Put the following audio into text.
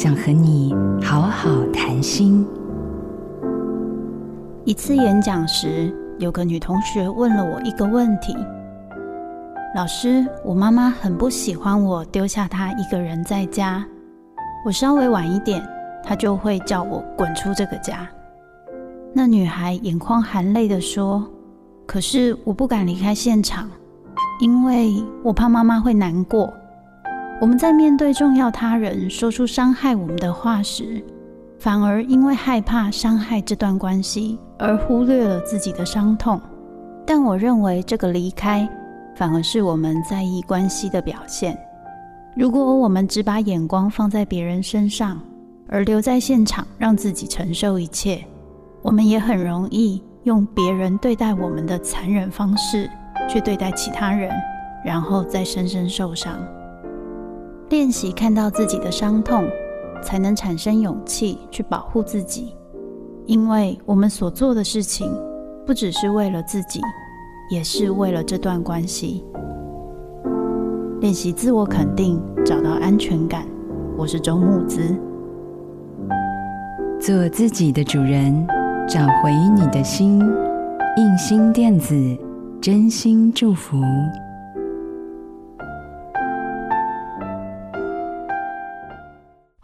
想和你好好谈心。一次演讲时，有个女同学问了我一个问题：“老师，我妈妈很不喜欢我丢下她一个人在家，我稍微晚一点，她就会叫我滚出这个家。”那女孩眼眶含泪的说：“可是我不敢离开现场，因为我怕妈妈会难过。”我们在面对重要他人说出伤害我们的话时，反而因为害怕伤害这段关系而忽略了自己的伤痛。但我认为这个离开，反而是我们在意关系的表现。如果我们只把眼光放在别人身上，而留在现场让自己承受一切，我们也很容易用别人对待我们的残忍方式去对待其他人，然后再深深受伤。练习看到自己的伤痛，才能产生勇气去保护自己。因为我们所做的事情，不只是为了自己，也是为了这段关系。练习自我肯定，找到安全感。我是周木子，做自己的主人，找回你的心。印心电子，真心祝福。